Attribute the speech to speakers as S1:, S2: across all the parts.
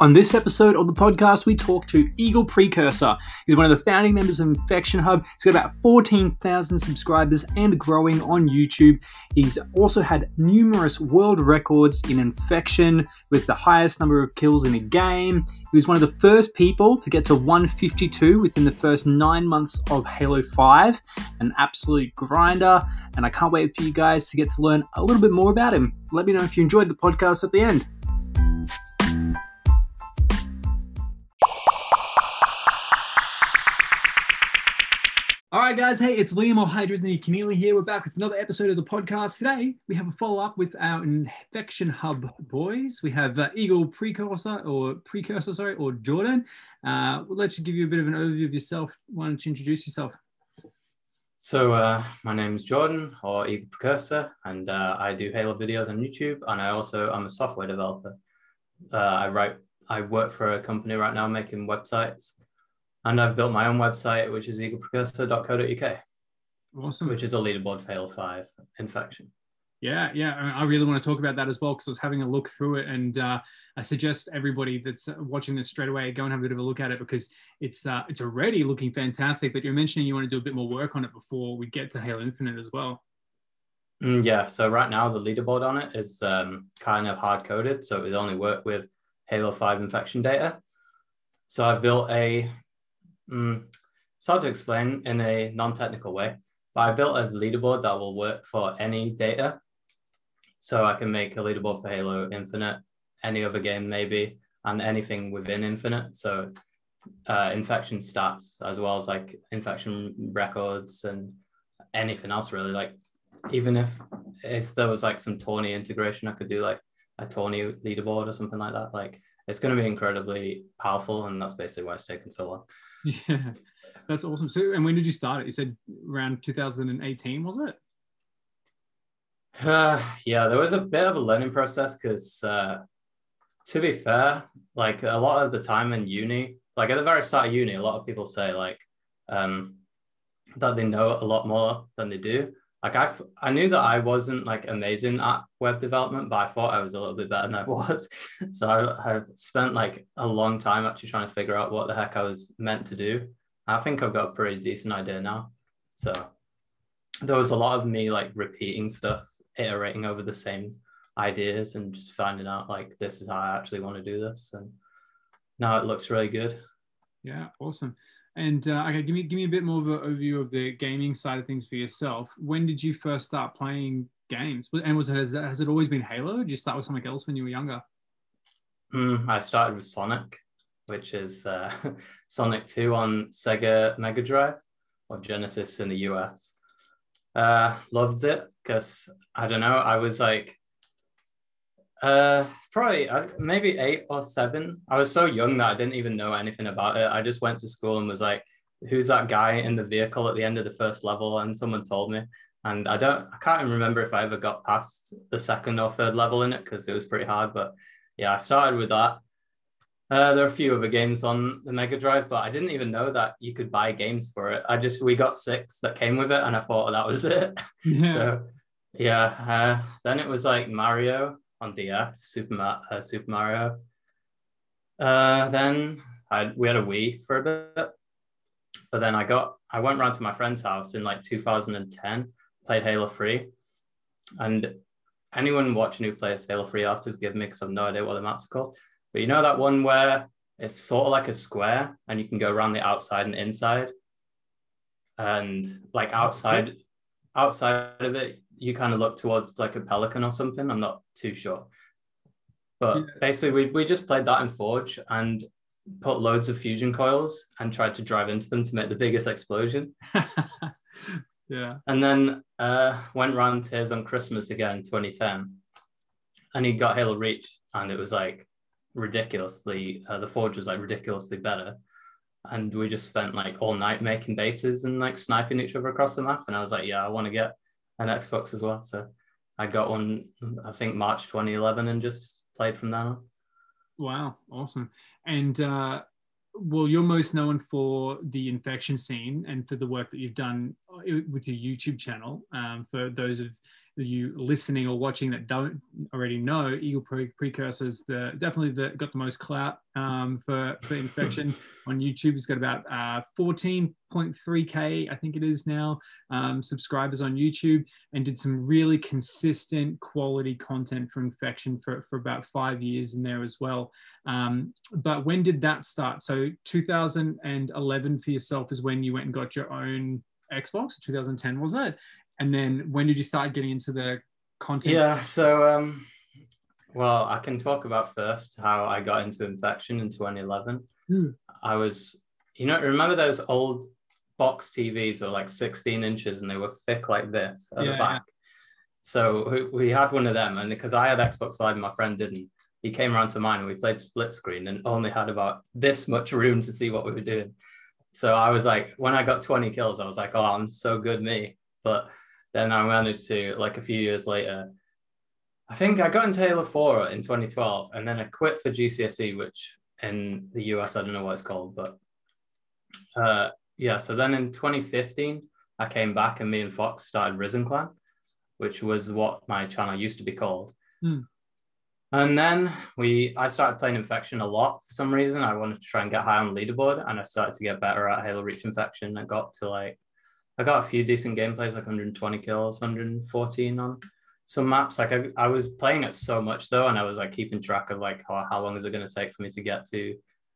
S1: On this episode of the podcast, we talk to Eagle Precursor. He's one of the founding members of Infection Hub. He's got about 14,000 subscribers and growing on YouTube. He's also had numerous world records in infection with the highest number of kills in a game. He was one of the first people to get to 152 within the first nine months of Halo 5, an absolute grinder. And I can't wait for you guys to get to learn a little bit more about him. Let me know if you enjoyed the podcast at the end. All right, guys. Hey, it's Liam or Hydrazny Keneally here. We're back with another episode of the podcast. Today, we have a follow up with our Infection Hub boys. We have uh, Eagle Precursor or Precursor, sorry, or Jordan. Uh, we'll let you give you a bit of an overview of yourself. Why don't you introduce yourself?
S2: So, uh, my name is Jordan or Eagle Precursor, and uh, I do Halo videos on YouTube. And I also am a software developer. Uh, I write, I work for a company right now making websites and I've built my own website, which is eagleprecursor.co.uk.
S1: Awesome.
S2: Which is a leaderboard for Halo 5 infection.
S1: Yeah, yeah. I really want to talk about that as well because I was having a look through it, and uh, I suggest everybody that's watching this straight away go and have a bit of a look at it because it's uh, it's already looking fantastic. But you're mentioning you want to do a bit more work on it before we get to Halo Infinite as well.
S2: Mm, yeah. So right now the leaderboard on it is um, kind of hard coded, so it only work with Halo 5 infection data. So I've built a Mm, it's hard to explain in a non-technical way, but I built a leaderboard that will work for any data. So I can make a leaderboard for Halo Infinite, any other game maybe, and anything within Infinite. So uh, infection stats as well as like infection records and anything else really. Like even if if there was like some tourney integration, I could do like a tourney leaderboard or something like that. Like it's going to be incredibly powerful, and that's basically why it's taken so long.
S1: Yeah, that's awesome. So, and when did you start it? You said around 2018, was it?
S2: Uh, yeah, there was a bit of a learning process because, uh, to be fair, like a lot of the time in uni, like at the very start of uni, a lot of people say like um, that they know a lot more than they do. Like I, I knew that I wasn't like amazing at web development, but I thought I was a little bit better than I was. so I, have spent like a long time actually trying to figure out what the heck I was meant to do. I think I've got a pretty decent idea now. So there was a lot of me like repeating stuff, iterating over the same ideas, and just finding out like this is how I actually want to do this. And now it looks really good.
S1: Yeah, awesome. And uh, okay, give me give me a bit more of an overview of the gaming side of things for yourself. When did you first start playing games? And was it has, has it always been Halo? did you start with something else when you were younger?
S2: Mm, I started with Sonic, which is uh, Sonic Two on Sega Mega Drive or Genesis in the US. Uh, loved it because I don't know. I was like uh, probably uh, maybe eight or seven. I was so young that I didn't even know anything about it. I just went to school and was like, "Who's that guy in the vehicle at the end of the first level?" And someone told me, and I don't, I can't even remember if I ever got past the second or third level in it because it was pretty hard. But yeah, I started with that. Uh, there are a few other games on the Mega Drive, but I didn't even know that you could buy games for it. I just we got six that came with it, and I thought that was it. Yeah. so yeah, uh, then it was like Mario on DS, Super, Ma- uh, Super Mario. Uh, then I, we had a Wii for a bit, but then I got I went round to my friend's house in like 2010, played Halo 3, and anyone watching who plays Halo 3 after forgive me because I've no idea what the map's called. But you know that one where it's sort of like a square and you can go around the outside and inside, and like outside outside of it you kind of look towards like a pelican or something. I'm not too sure. But yeah. basically, we, we just played that in Forge and put loads of fusion coils and tried to drive into them to make the biggest explosion.
S1: yeah.
S2: And then uh, went round Tears on Christmas again, 2010. And he got Halo Reach, and it was like ridiculously, uh, the Forge was like ridiculously better. And we just spent like all night making bases and like sniping each other across the map. And I was like, yeah, I want to get an Xbox as well. So I got one, I think March 2011, and just played from then on.
S1: Wow, awesome! And uh, well, you're most known for the infection scene and for the work that you've done uh, with your YouTube channel. Um, for those of you listening or watching that don't already know, Eagle Pre- Precursors the definitely the, got the most clout um, for for infection on YouTube. He's got about uh, 14.3k, I think it is now, um, subscribers on YouTube, and did some really consistent quality content for infection for for about five years in there as well. Um, but when did that start? So 2011 for yourself is when you went and got your own Xbox. 2010 was it? And then when did you start getting into the content?
S2: Yeah. So, um, well, I can talk about first how I got into infection in 2011. Hmm. I was, you know, remember those old box TVs were like 16 inches and they were thick like this at yeah, the back. Yeah. So we had one of them, and because I had Xbox Live and my friend didn't, he came around to mine and we played split screen and only had about this much room to see what we were doing. So I was like, when I got 20 kills, I was like, oh, I'm so good, me. But then I managed to, like a few years later, I think I got into Halo 4 in 2012 and then I quit for GCSE, which in the US, I don't know what it's called, but uh, yeah. So then in 2015, I came back and me and Fox started Risen Clan, which was what my channel used to be called. Mm. And then we, I started playing Infection a lot for some reason. I wanted to try and get high on the leaderboard, and I started to get better at Halo Reach Infection. I got to like, I got a few decent gameplays, like 120 kills, 114 on some maps. Like I, I was playing it so much though, and I was like keeping track of like how, how long is it going to take for me to get to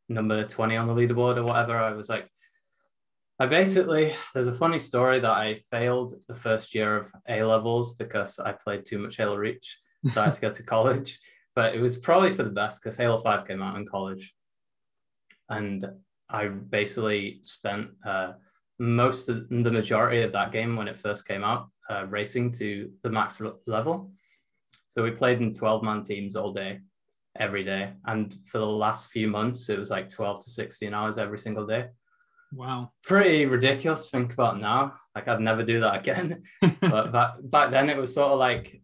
S2: number 20 on the leaderboard or whatever. I was like, I basically, there's a funny story that I failed the first year of A levels because I played too much Halo Reach. So I had to go to college but it was probably for the best because Halo 5 came out in college. And I basically spent uh, most of the majority of that game when it first came out uh, racing to the max level. So we played in 12 man teams all day, every day. And for the last few months, it was like 12 to 16 hours every single day.
S1: Wow.
S2: Pretty ridiculous to think about now. Like I'd never do that again. but back, back then it was sort of like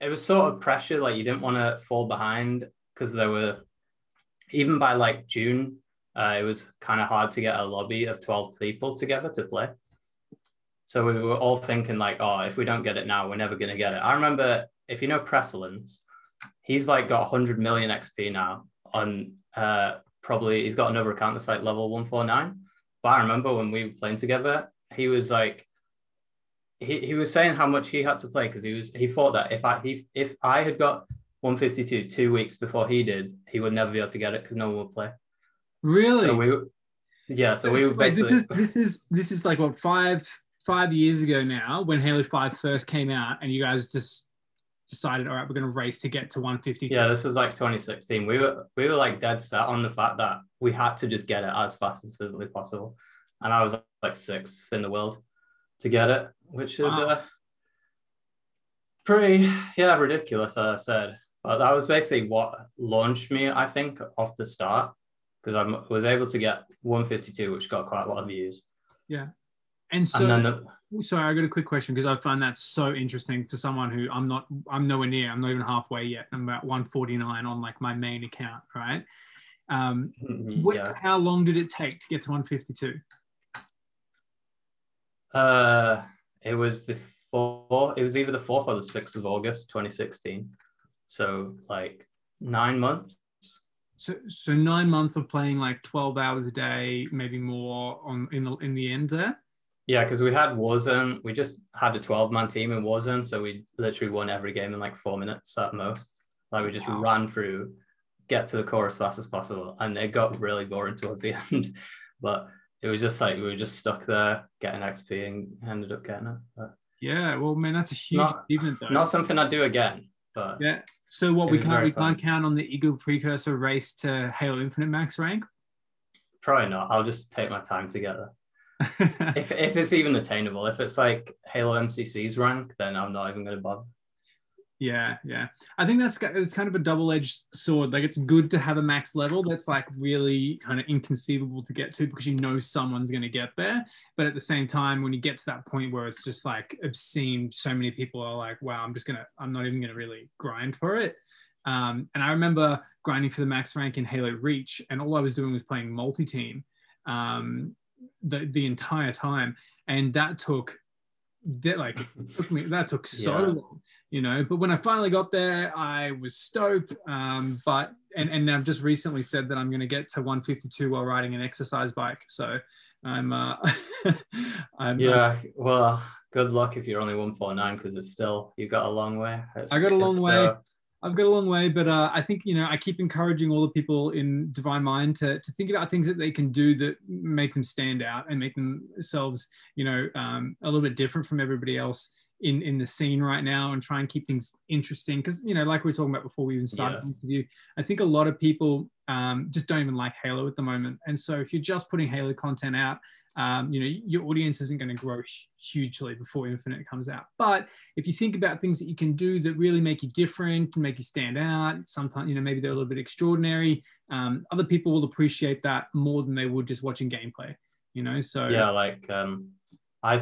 S2: it was sort of pressure. Like you didn't want to fall behind because there were even by like June, uh, it was kind of hard to get a lobby of 12 people together to play. So we were all thinking like, oh, if we don't get it now, we're never going to get it. I remember if you know Presolence, he's like got 100 million XP now on uh, probably, he's got another account that's like level 149. But I remember when we were playing together, he was like he, he was saying how much he had to play because he was he thought that if I he, if I had got 152 two weeks before he did, he would never be able to get it because no one would play.
S1: Really?
S2: So we yeah, so we were basically
S1: this is, this is this is like what five five years ago now when Halo 5 first came out and you guys just decided all right we're going to race to get to 150.
S2: yeah this was like 2016 we were we were like dead set on the fact that we had to just get it as fast as physically possible and i was like sixth in the world to get it which is wow. uh, pretty, yeah, ridiculous, as I said. But that was basically what launched me, I think, off the start, because I was able to get 152, which got quite a lot of views.
S1: Yeah. And so, and the, sorry, I got a quick question because I find that so interesting for someone who I'm not, I'm nowhere near, I'm not even halfway yet. I'm about 149 on like my main account, right? Um, mm-hmm, what, yeah. How long did it take to get to 152?
S2: Uh, it was the four. It was either the fourth or the sixth of August, 2016. So like nine months.
S1: So, so nine months of playing like 12 hours a day, maybe more on in the in the end there.
S2: Yeah, because we had Warzone. We just had a 12 man team in Warzone, so we literally won every game in like four minutes at most. Like we just wow. ran through, get to the core as fast as possible, and it got really boring towards the end. but it was just like we were just stuck there getting XP and ended up getting it. But
S1: yeah, well, man, that's a huge
S2: not,
S1: achievement.
S2: Though. Not something I'd do again. But
S1: yeah. So what we can't we fun. can't count on the Eagle Precursor race to Halo Infinite max rank.
S2: Probably not. I'll just take my time together. if if it's even attainable, if it's like Halo MCC's rank, then I'm not even going to bother.
S1: Yeah, yeah. I think that's it's kind of a double-edged sword. Like it's good to have a max level that's like really kind of inconceivable to get to because you know someone's going to get there. But at the same time, when you get to that point where it's just like obscene, so many people are like, "Wow, I'm just gonna, I'm not even gonna really grind for it." Um, and I remember grinding for the max rank in Halo Reach, and all I was doing was playing multi-team um, the the entire time, and that took like took me that took so
S2: Yeah.
S1: long, you know. But when I finally got there, I was stoked. Um, but and and I've just recently said that I'm going to get to 152 while riding an exercise bike. So I'm uh, I'm
S2: Yeah, well, good luck if you're only 149 because it's still you've got a long way. It's-
S1: I got a long way.
S2: uh,
S1: I've got a long way, but uh, I think you know I keep encouraging all the people in Divine Mind to, to think about things that they can do that make them stand out and make themselves you know um, a little bit different from everybody else in in the scene right now, and try and keep things interesting. Because you know, like we were talking about before we even started
S2: Yeah.
S1: the interview, I think a lot of people um, just don't even like Halo at the moment. And so if you're just putting Halo content out, um, you know your audience isn't going to grow hu- hugely before Infinite comes out. But if you think about things that you can do that really make you different and make you stand out, sometimes you know maybe they're a little bit extraordinary. Um, other people will appreciate that more than they would just watching gameplay. You know, so
S2: yeah, like um, I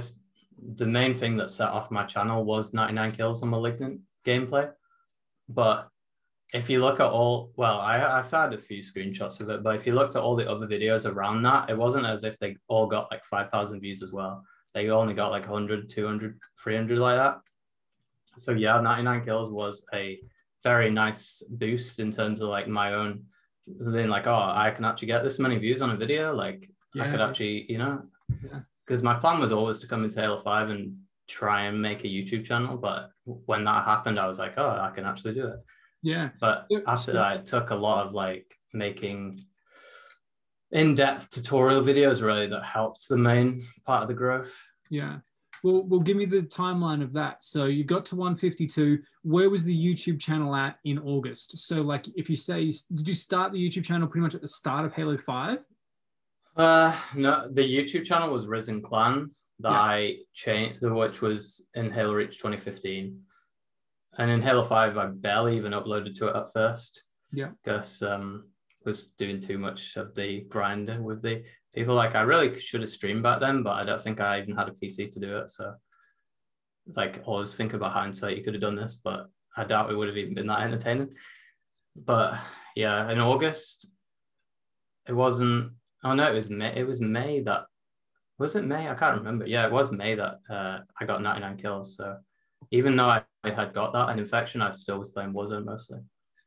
S2: the main thing that set off my channel was 99 kills on Malignant gameplay, but if you look at all, well, I, I've had a few screenshots of it, but if you looked at all the other videos around that, it wasn't as if they all got like 5,000 views as well. They only got like 100, 200, 300 like that. So yeah, 99 kills was a very nice boost in terms of like my own being like, oh, I can actually get this many views on a video. Like I could actually, you know,
S1: Yeah.
S2: Because my plan was always to come into Halo 5 and try and make a YouTube channel. But when that happened, I was like, oh, I can actually do it.
S1: yeah,
S2: But after that, it took a lot of like making in-depth tutorial videos really that helped the main part of the growth.
S1: yeah. Well, well, give me the timeline of that. So you got to 152. Where was the YouTube channel at in August? So, like, if you say, did you start the YouTube channel pretty much at the start of Halo 5?
S2: Uh, no, the YouTube channel was Risen Clan that
S1: Yeah.
S2: I changed, which was in Halo Reach 2015. And in Halo 5, I barely even uploaded to it at first.
S1: Yeah.
S2: Because um was doing too much of the grinder with the people. Like I really should have streamed back then, but I don't think I even had a PC to do it. So like always think about hindsight, you could have done this, but I doubt it would have even been that entertaining. But yeah, in August, it wasn't Oh no, it was May. It was May that was it May? I can't remember. Yeah, it was May that uh, I got 99 kills. So even though I, I had got that an infection, I still was playing Warzone mostly.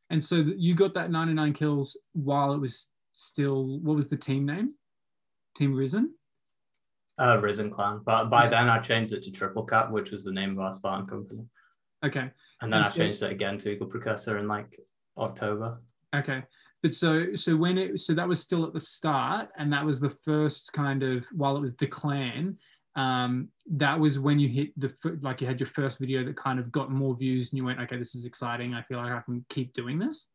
S1: And so you got that 99 kills while it was still, what was the team name? Team Risen?
S2: Uh, Risen Clan, but by then I changed it to Triple Cap, which was the name of our Spartan company,
S1: Okay.
S2: and then
S1: And
S2: I
S1: so-
S2: changed it again to Eagle Precursor in like October.
S1: Okay. But so so when it so that was still at the start and that was the first kind of while it was the clan um that was when you hit the fir- like you had your first video that kind of got more views and you went okay this is exciting I feel like I can keep doing this.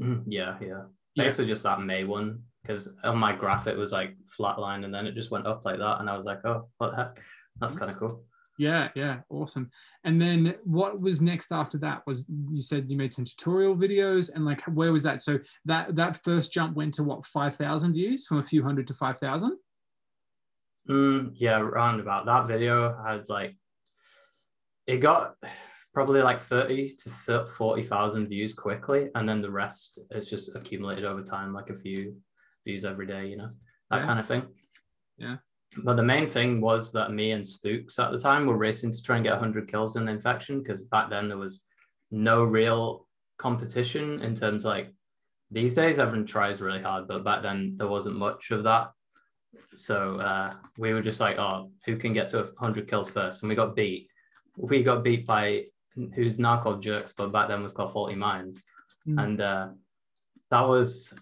S2: Mhm. Yeah, yeah.
S1: Yeah.
S2: Basically just that May one, because on my graph it was like flatline, and then it just went up like that, and I was like, oh, what the heck? That's kind of cool.
S1: Yeah, yeah, awesome. And then what was next after that? Was you said you made some tutorial videos and like where was that? So that that first jump went to what five thousand views from a few hundred to five thousand.
S2: Mm, yeah, round about that video had like it got probably like 30 to 40,000 views quickly and then the rest is just accumulated over time like a few views every day, you know. That
S1: Yeah.
S2: kind of thing.
S1: Yeah.
S2: But the main thing was that me and Spooks at the time were racing to try and get 100 kills in the infection because back then there was no real competition in terms like these days everyone tries really hard, but back then there wasn't much of that. So uh, we were just like, oh, who can get to 100 kills first? And we got beat. We got beat by who's now called Jerks, but back then was called Faulty Minds.
S1: Mm.
S2: And uh, that was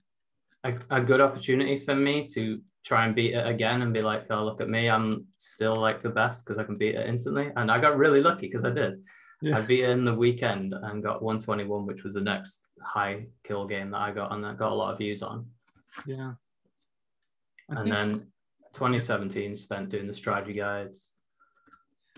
S2: a, a good opportunity for me to try and beat it again and be like, oh, look at me. I'm still like the best because I can beat it instantly. And I got really lucky because I did.
S1: Yeah.
S2: I beat it in the weekend and got 121, which was the next high kill game that I got and that got a lot of views on.
S1: Yeah. I
S2: and
S1: think-
S2: then 2017 spent doing the strategy guides.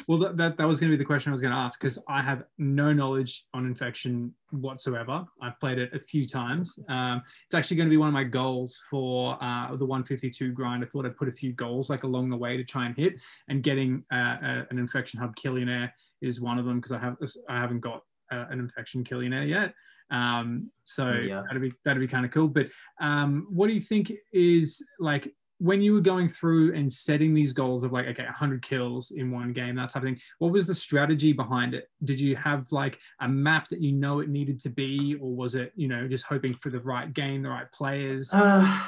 S1: Well, that, that, that was going to be the question I was going to ask because I have no knowledge on infection whatsoever. I've played it a few times. Um, it's actually going to be one of my goals for uh, the 152 grind. I thought I'd put a few goals like along the way to try and hit, and getting uh, a, an infection hub killionaire is one of them because I have I haven't got uh, an infection killionaire yet. Um, so
S2: Yeah.
S1: that'd be that'd be kind of cool. But um, what do you think is like when you were going through and setting these goals of like okay 100 kills in one game that type of thing what was the strategy behind it? Did you have like a map that you know it needed to be or was it you know just hoping for the right game the right players?
S2: Uh,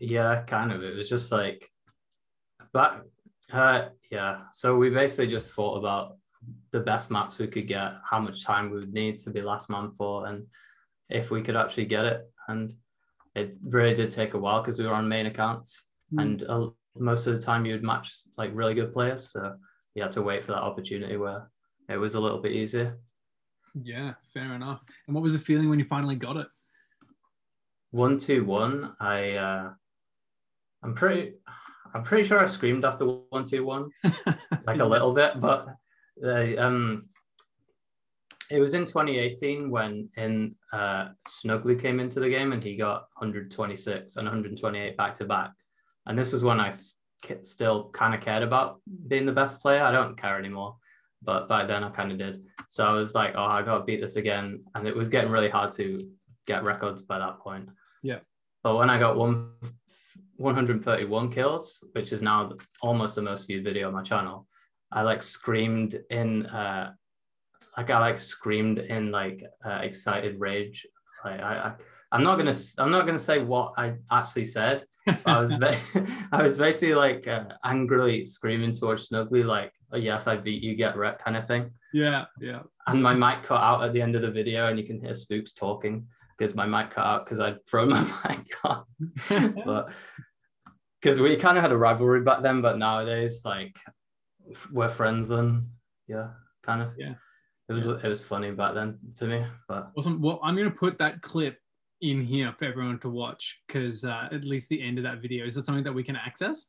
S2: yeah kind of. It was just like but uh, yeah. So we basically just thought about the best maps we could get how much time we would need to be last man for and if we could actually get it. And it really did take a while because we were on main accounts mm. and uh, most of the time you would match like really good players. So you had to wait for that opportunity where it was a little bit easier.
S1: Yeah, fair enough. And what was the feeling when you finally got it?
S2: One two one. I uh, I'm pretty I'm pretty sure I screamed after one two one, like a little bit, but uh, um, it was in 2018 when in uh, Snuggly came into the game and he got 126 and 128 back to back. And this was when I still kind of cared about being the best player. I don't care anymore, but by then I kind of did. So I was like, oh, I got to beat this again. And it was getting really hard to get records by that point.
S1: Yeah.
S2: But when I got one, 131 kills, which is now almost the most viewed video on my channel, I like screamed in, uh, like I like screamed in like uh, excited rage. I, I I'm not gonna I'm not gonna say what I actually said. I was I was basically like uh, angrily screaming towards Snuggly like oh, yes I beat you get wrecked kind of thing.
S1: Yeah, yeah.
S2: And my mic cut out at the end of the video, and you can hear Spooks talking because my mic cut out because I'd thrown my mic off. but because we kind of had a rivalry back then, but nowadays like we're friends and yeah, kind of
S1: yeah.
S2: It was it was funny back then to me, but
S1: awesome. Well, I'm gonna put that clip in here for everyone to watch because uh, at least the end of that video is that something that we can access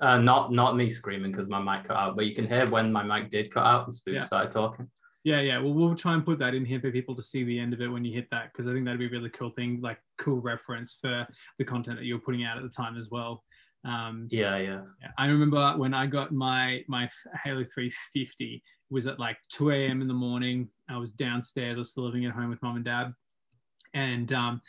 S2: uh, not not me screaming because my mic cut out but you can hear when my mic did cut out and spook yeah. started talking
S1: yeah yeah well we'll try and put that in here for people to see the end of it when you hit that because i think that'd be a really cool thing like cool reference for the content that you were putting out at the time as well
S2: um, yeah, yeah,
S1: yeah. I remember when I got my my Halo 350 was at like 2 a.m. in the morning. I was downstairs. I was still living at home with mom and dad, and um,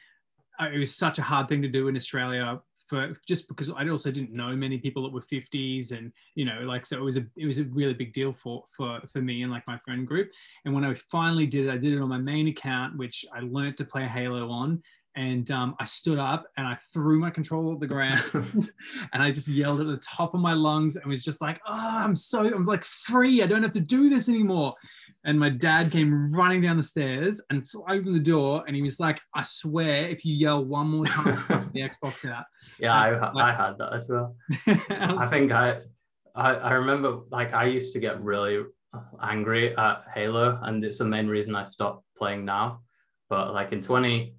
S1: it was such a hard thing to do in Australia for just because I also didn't know many people that were 50s and you know like so it was a it was a really big deal for for for me and like my friend group and when I finally did it I did it on my main account which I learned to play Halo on and um, I stood up and I threw my controller at the ground and I just yelled at the top of my lungs and was just like, oh, I'm so, I'm like free. I don't have to do this anymore. And my dad came running down the stairs and so I opened the door and he was like, I swear, if you yell one more time, the Xbox out.
S2: Yeah, I, like, I had that as well. I, I think I, I, I remember like I used to get really angry at Halo and it's the main reason I stopped playing now. But like in 20,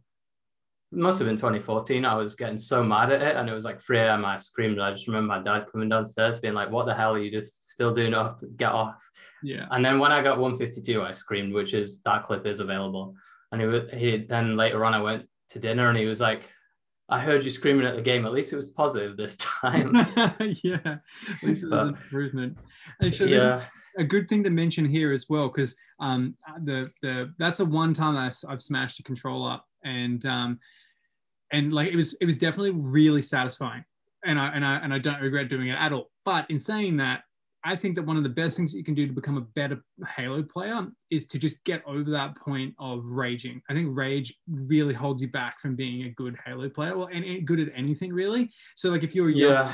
S2: must have been 2014. I was getting so mad at it, and it was like 3 a.m. I screamed. I just remember my dad coming downstairs, being like, "What the hell are you just still doing up? Get off!"
S1: Yeah.
S2: And then when I got 152, I screamed, which is that clip is available. And he was he then later on, I went to dinner, and he was like, "I heard you screaming at the game. At least it was positive this time."
S1: yeah, at least it was but, improvement. And so yeah. A good thing to mention here as well, because um, the the that's the one time that I've smashed a controller, and um, and like it was it was definitely really satisfying and I and I and I don't regret doing it at all. But in saying that, I think that one of the best things that you can do to become a better Halo player is to just get over that point of raging. I think rage really holds you back from being a good Halo player, well, and good at anything really. So like if you're
S2: yeah.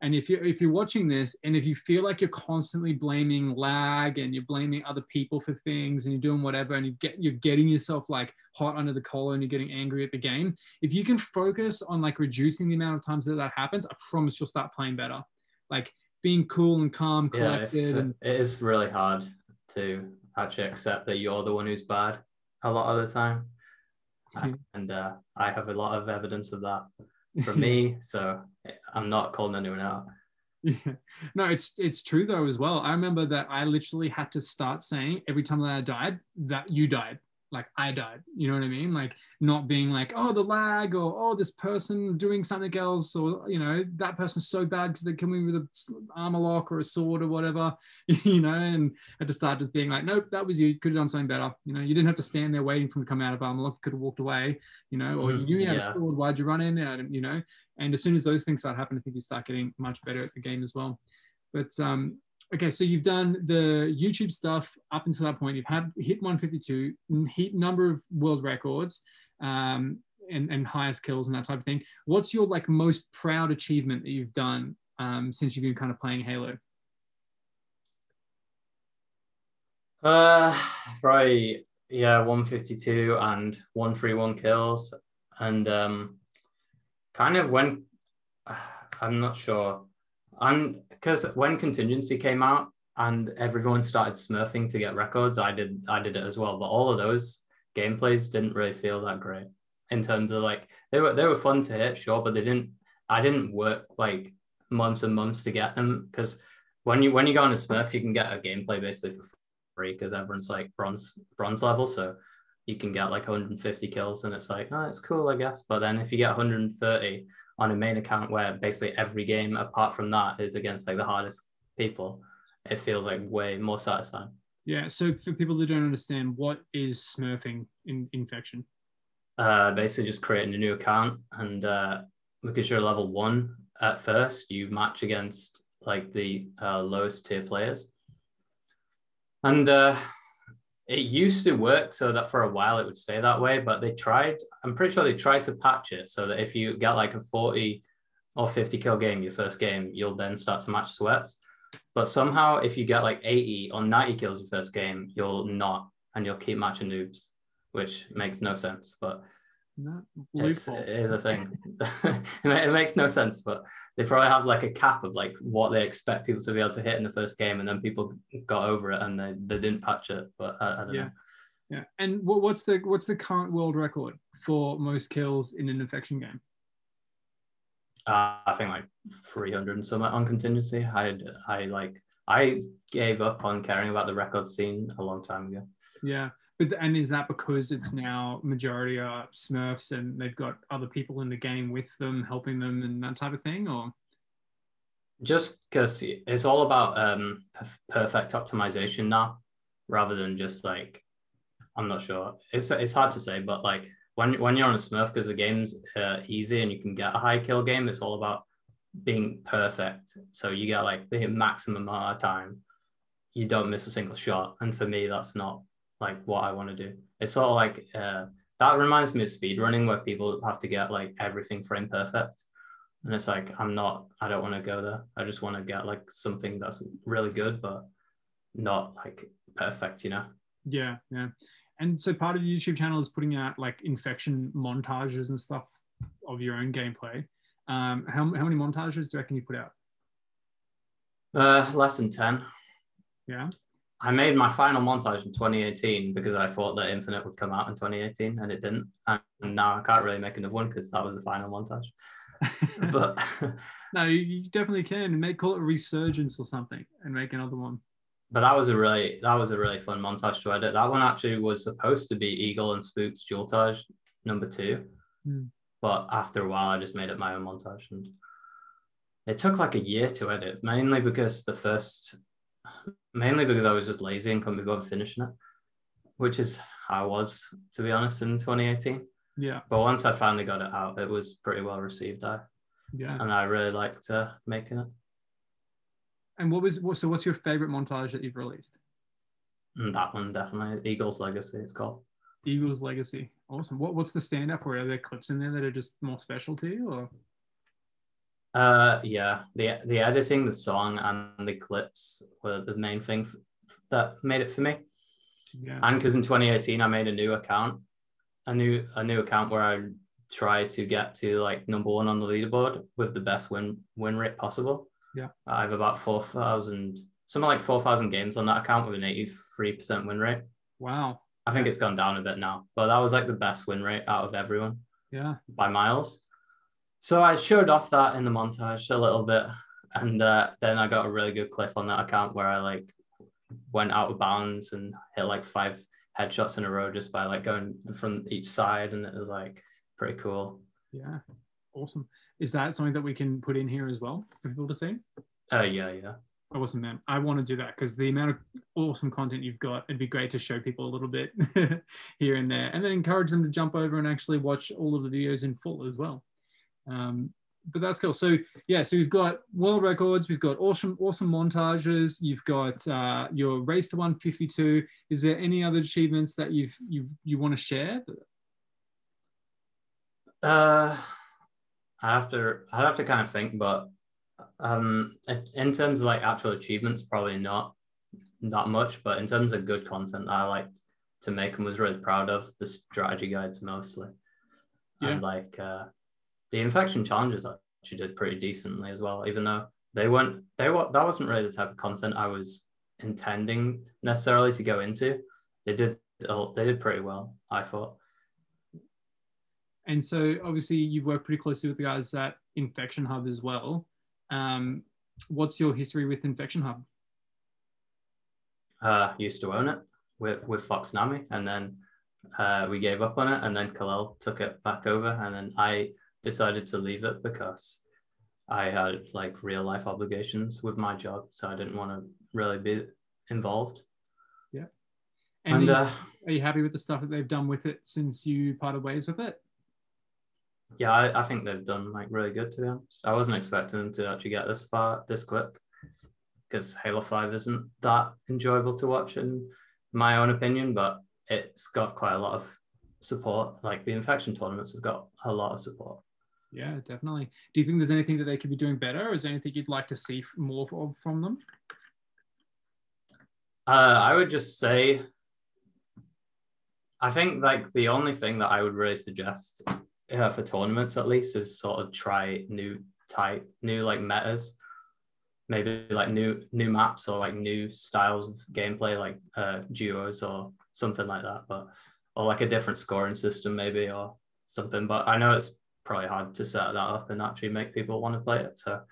S1: And if you're if you're watching this and if you feel like you're constantly blaming lag and you're blaming other people for things and you're doing whatever and you get you're getting yourself like hot under the collar and you're getting angry at the game, if you can focus on like reducing the amount of times that that happens, I promise you'll start playing better. Like being cool and calm, collected. Yeah,
S2: and it is really hard to actually accept that you're the one who's bad a lot of the time. And uh, I have a lot of evidence of that for me. So I'm not calling anyone out.
S1: Yeah. No, it's it's true though as well. I remember that I literally had to start saying every time that I died that you died like I died. You know what I mean? Like not being like, oh, the lag or oh, this person doing something else or you know that person's so bad because they're coming with an armor lock or a sword or whatever. you know, and had to start just being like, nope, that was you. Could have done something better. You know, you didn't have to stand there waiting for him to come out of armor lock. You could have walked away. You know, or mm, you knew you had yeah. a sword. Why'd you run in? there? you know, And as soon as those things start happening, I think you start getting much better at the game as well. But um, okay, so you've done the YouTube stuff up until that point. You've had hit 152, hit number of world records, um, and, and highest kills and that type of thing. What's your like most proud achievement that you've done um, since you've been kind of playing Halo?
S2: Uh, probably yeah, 152 and 131 kills, and um, kind of when I'm not sure, I'm because when contingency came out and everyone started smurfing to get records, I did I did it as well, but all of those gameplays didn't really feel that great in terms of like they were they were fun to hit, sure, but they didn't. I didn't work like months and months to get them. Because when you when you go on a Smurf, you can get a gameplay basically for free because everyone's like bronze bronze level, so you can get like 150 kills, and it's like, oh, it's cool, I guess. But then if you get 130 on a main account where basically every game apart from that is against like the hardest people, it feels like way more satisfying.
S1: Yeah. So for people that don't understand, what is smurfing in infection?
S2: Uh, basically, just creating a new account, and uh, because you're level one at first, you match against like the uh, lowest tier players, and uh, it used to work so that for a while it would stay that way. But they tried. I'm pretty sure they tried to patch it so that if you get like a 40 or 50 kill game your first game, you'll then start to match sweats. But somehow, if you get like 80 or 90 kills your first game, you'll not, and you'll keep matching noobs which makes no sense, but it's, it is a thing. it makes no sense, but they probably have like a cap of like what they expect people to be able to hit in the first game, and then people got over it and they, they didn't patch it. But I, I don't
S1: yeah.
S2: know.
S1: Yeah, and what's the what's the current world record for most kills in an infection game?
S2: Uh, I think like 300 and something on contingency. I I like I gave up on caring about the record scene a long time ago.
S1: Yeah, but and is that because it's now majority are Smurfs and they've got other people in the game with them, helping them, and that type of thing, or
S2: just because it's all about um, perfect optimization now, rather than just like I'm not sure. It's it's hard to say, but like when when you're on a Smurf, because the game's uh, easy and you can get a high kill game, it's all about being perfect. So you get like the maximum amount of time. You don't miss a single shot, and for me, that's not like what I want to do. It's sort of like uh, that reminds me of speed running where people have to get like everything frame perfect. And it's like I'm not I don't want to go there. I just want to get like something that's really good but not like perfect, you know.
S1: Yeah, yeah. And so part of the YouTube channel is putting out like infection montages and stuff of your own gameplay. Um, how, how many montages do you reckon you put out?
S2: Uh, less than 10.
S1: Yeah.
S2: I made my final montage in 2018 because I thought that Infinite would come out in 2018 and it didn't. And now I can't really make another one because that was the final montage. but
S1: no, you definitely can make call it a resurgence or something and make another one.
S2: But that was a really that was a really fun montage to edit. That one actually was supposed to be Eagle and Spook's Dualtage number two,
S1: mm.
S2: but after a while I just made it my own montage and it took like a year to edit, mainly because the first mainly because I was just lazy and couldn't be bothered finishing it, which is how I was, to be honest, in 2018.
S1: Yeah.
S2: But once I finally got it out, it was pretty well received. I,
S1: yeah.
S2: And I really liked uh, making it.
S1: And what was what? So, what's your favorite montage that you've released?
S2: And mm, that one definitely Eagle's Legacy. It's called
S1: Eagle's Legacy. Awesome. What what's the stand up? Or are there clips in there that are just more special to you, or?
S2: Uh, yeah, the the editing, the song, and the clips were the main thing f- that made it for me.
S1: Yeah.
S2: And because in 2018 I made a new account, a new a new account where I try to get to like number one on the leaderboard with the best win win rate possible.
S1: Yeah,
S2: I have about four thousand, something like four thousand games on that account with an 83 percent win rate.
S1: Wow.
S2: I think it's gone down a bit now, but that was like the best win rate out of everyone.
S1: Yeah.
S2: By miles. So I showed off that in the montage a little bit, and uh, then I got a really good clip on that account where I like went out of bounds and hit like five headshots in a row just by like going from each side, and it was like pretty cool.
S1: Yeah, awesome. Is that something that we can put in here as well for people to see?
S2: Uh, yeah, yeah.
S1: Awesome, man. I want to do that because the amount of awesome content you've got, it'd be great to show people a little bit here and there, and then encourage them to jump over and actually watch all of the videos in full as well. Um, but that's cool. So yeah, so we've got world records, we've got awesome, awesome montages. You've got uh, your race to 152. Is there any other achievements that you've you you want to share?
S2: Uh, I have to I have to kind of think, but um, in terms of like actual achievements, probably not that much. But in terms of good content, I liked to make and was really proud of the strategy guides mostly, yeah. and like uh, the infection challenges actually did pretty decently as well, even though they weren't they were that wasn't really the type of content I was intending necessarily to go into. They did they did pretty well, I thought.
S1: And so obviously you've worked pretty closely with the guys at Infection Hub as well. Um, what's your history with Infection Hub?
S2: Uh, used to own it with with Fox Nami, and then uh, we gave up on it, and then Kalel took it back over, and then I decided to leave it because I had like real life obligations with my job, so I didn't want to really be involved.
S1: Yeah. And, and are, you, uh, are you happy with the stuff that they've done with it since you parted ways with it?
S2: Yeah, I, I think they've done like really good to be honest. I wasn't expecting them to actually get this far this quick because Halo 5 isn't that enjoyable to watch in my own opinion, but it's got quite a lot of support. Like the infection tournaments have got a lot of support.
S1: Yeah, definitely. Do you think there's anything that they could be doing better, or is there anything you'd like to see more of from them?
S2: Uh, I would just say, I think like the only thing that I would really suggest uh, for tournaments at least is sort of try new type, new like metas, maybe like new new maps or like new styles of gameplay, like uh, duos or something like that, but or like a different scoring system maybe or something. But I know it's probably hard to set that up and actually make people want to play it. So,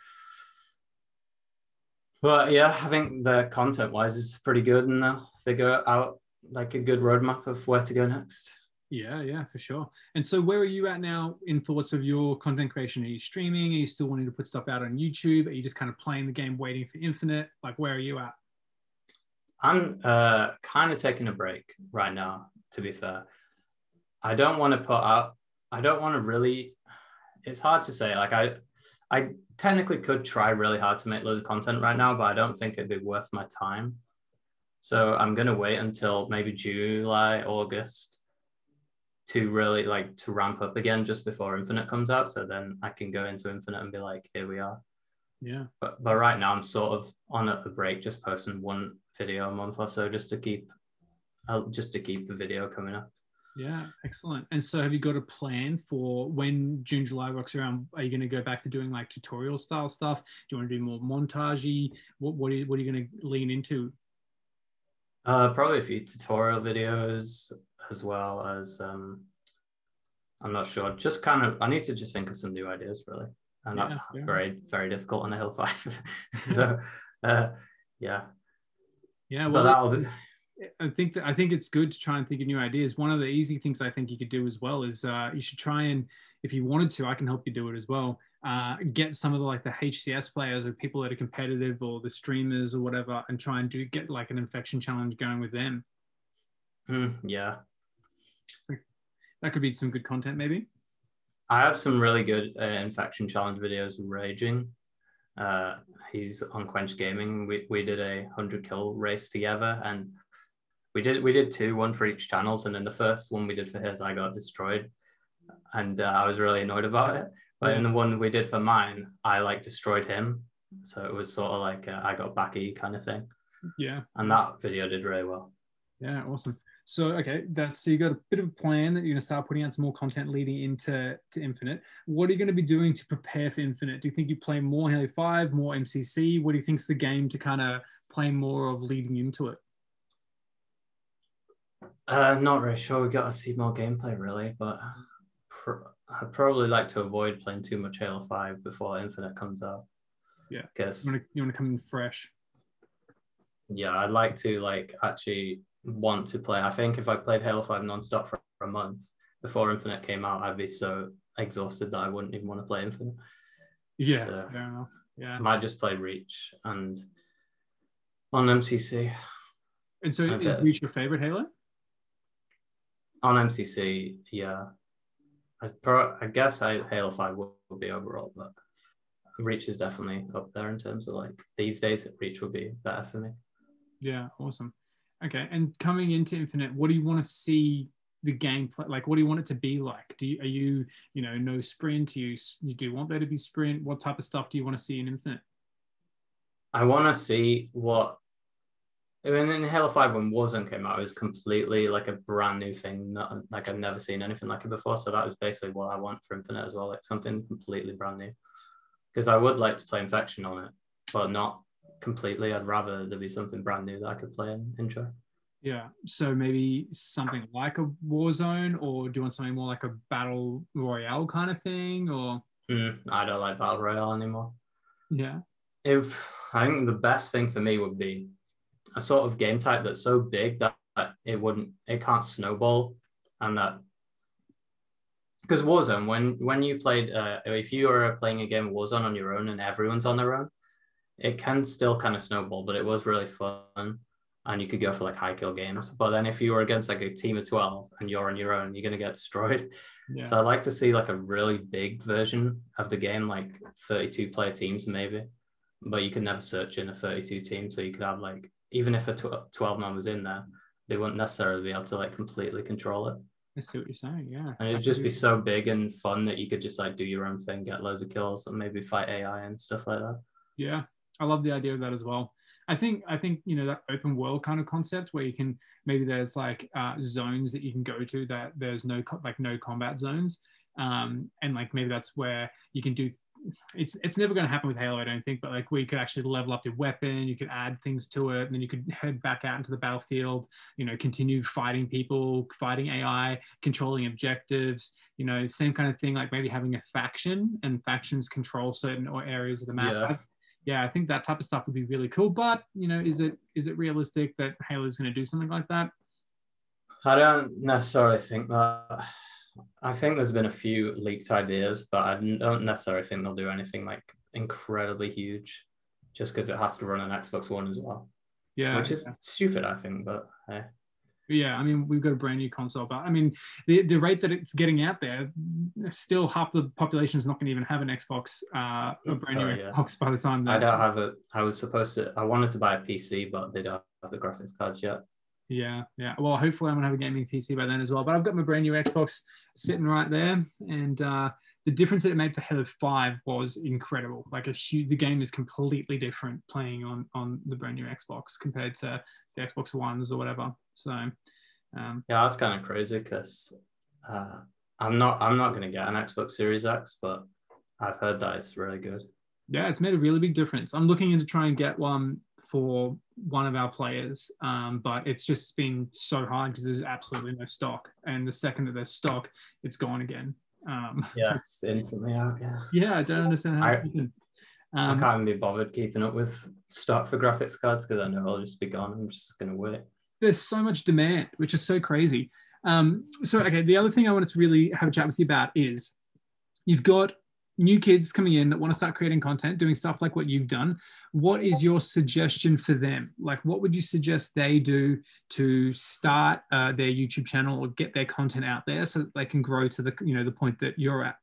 S2: but yeah, I think the content wise is pretty good, and they'll figure out like a good roadmap of where to go next.
S1: Yeah, yeah, for sure. And so, where are you at now in thoughts of your content creation? Are you streaming? Are you still wanting to put stuff out on YouTube? Are you just kind of playing the game, waiting for Infinite? Like, where are you at?
S2: I'm uh, kind of taking a break right now. To be fair, I don't want to put out. I don't want to really it's hard to say. Like I, I technically could try really hard to make loads of content right now, but I don't think it'd be worth my time. So I'm gonna wait until maybe July, August to really like to ramp up again just before Infinite comes out. So then I can go into Infinite and be like, here we are.
S1: Yeah.
S2: But but right now I'm sort of on a break, just posting one video a month or so just to keep, uh, just to keep the video coming up.
S1: Yeah, excellent. And so, have you got a plan for when June, July works around? Are you going to go back to doing like tutorial style stuff? Do you want to do more montagey? What what are you, what are you going to lean into?
S2: Uh, probably a few tutorial videos as well as um, I'm not sure. Just kind of, I need to just think of some new ideas really, and that's yeah. very very difficult on Halo Five. so, uh, yeah,
S1: yeah. Well, but that'll be I think that I think it's good to try and think of new ideas. One of the easy things I think you could do as well is uh, you should try and, if you wanted to, I can help you do it as well. Uh, get some of the like the HCS players or people that are competitive or the streamers or whatever, and try and do get like an infection challenge going with them.
S2: Mm, yeah,
S1: that could be some good content, maybe.
S2: I have some really good uh, infection challenge videos raging. Uh, he's on Quench Gaming. We, we did a 100 kill race together, and we did we did two, one for each channels, and then the first one we did for his, I got destroyed, and uh, I was really annoyed about it. But in the one we did for mine, I like destroyed him, so it was sort of like uh, I got backy kind of thing.
S1: Yeah,
S2: and that video did really well.
S1: Yeah, awesome. So okay, that's so you got a bit of a plan that you're going to start putting out some more content leading into to Infinite. What are you going to be doing to prepare for Infinite? Do you think you play more Halo Five, more MCC? What do you think's the game to kind of play more of leading into it?
S2: Uh, not really sure. We got to see more gameplay, really, but pr- I'd probably like to avoid playing too much Halo Five before Infinite comes out.
S1: Yeah,
S2: because
S1: you want to come in fresh.
S2: Yeah, I'd like to like actually want to play. I think if I played Halo Five nonstop for a month before Infinite came out, I'd be so exhausted that I wouldn't even want to play Infinite.
S1: Yeah, so fair enough. Yeah, I
S2: might just play Reach and on MCC.
S1: And so, is Reach your favorite Halo?
S2: On MCC, yeah. I, pro, I guess I, Halo 5 will, will, be overall, but Reach is definitely up there in terms of like these days. Reach would be better for me.
S1: Yeah, awesome. Okay, and coming into Infinite, what do you want to see the gameplay? Like, what do you want it to be like? Do you are you you know no sprint? Do you you do want there to be sprint? What type of stuff do you want to see in Infinite?
S2: I want to see what when in Halo 5 when Warzone came out, it was completely like a brand new thing. Not, like I've never seen anything like it before. So that was basically what I want for Infinite as well, like something completely brand new. Because I would like to play Infection on it, but not completely. I'd rather there be something brand new that I could play and enjoy.
S1: Yeah. So maybe something like a Warzone, or do you want something more like a Battle Royale kind of thing? Or
S2: mm, I don't like Battle Royale anymore.
S1: Yeah.
S2: If I think the best thing for me would be a sort of game type that's so big that it wouldn't, it can't snowball, and that because Warzone, when when you played, uh, if you are playing a game of Warzone on your own and everyone's on their own, it can still kind of snowball, but it was really fun. And you could go for like high kill games. But then if you were against like a team of 12 and you're on your own, you're going to get destroyed. Yeah. So I'd like to see like a really big version of the game, like 32 player teams maybe. But you could never search in a 32 team. So you could have like, even if a 12 man was in there, they wouldn't necessarily be able to like completely control it.
S1: I see what you're saying. Yeah.
S2: And it'd just be so big and fun that you could just like do your own thing, get loads of kills, and maybe fight AI and stuff like that.
S1: Yeah. I love the idea of that as well. I think I think you know that open world kind of concept where you can maybe there's like uh, zones that you can go to that there's no like no combat zones, um, and like maybe that's where you can do. It's it's never going to happen with Halo, I don't think, but like you could actually level up your weapon, you could add things to it, and then you could head back out into the battlefield. You know, continue fighting people, fighting AI, controlling objectives. You know, same kind of thing. Like maybe having a faction, and factions control certain areas of the map.
S2: Yeah
S1: yeah, I think that type of stuff would be really cool. But you know, is it is it realistic that Halo is going to do something like that?
S2: I don't necessarily think that. I think there's been a few leaked ideas, but I don't necessarily think they'll do anything like incredibly huge, just because it has to run on Xbox One as well.
S1: Yeah,
S2: which is stupid, I think. But hey
S1: yeah, I mean, we've got a brand new console, but I mean, the, the rate that it's getting out there, still half the population is not going to even have an Xbox, uh, a brand new oh, yeah. Xbox by the time.
S2: That... I don't have it. I was supposed to. I wanted to buy a PC, but they don't have the graphics cards yet.
S1: Yeah, yeah. Well, hopefully, I'm gonna have a gaming PC by then as well. But I've got my brand new Xbox sitting right there, and uh, the difference that it made for Halo Five was incredible. Like a huge, the game is completely different playing on on the brand new Xbox compared to the Xbox Ones or whatever. So, um,
S2: yeah, that's kind of crazy because uh, I'm not I'm not gonna get an Xbox Series X, but I've heard that it's really good.
S1: Yeah, it's made a really big difference. I'm looking into try and get one for one of our players, um, but it's just been so hard because there's absolutely no stock. And the second that there's stock, it's gone again. Um,
S2: yeah, instantly out. Yeah.
S1: Yeah, I don't understand how. I, um,
S2: I can't even be bothered keeping up with stock for graphics cards because I know I'll just be gone. I'm just gonna wait.
S1: There's so much demand, which is so crazy. Um, so okay, the other thing I wanted to really have a chat with you about is you've got new kids coming in that want to start creating content, doing stuff like what you've done, what is your suggestion for them? Like, what would you suggest they do to start uh, their YouTube channel or get their content out there so that they can grow to the you know the point that you're at?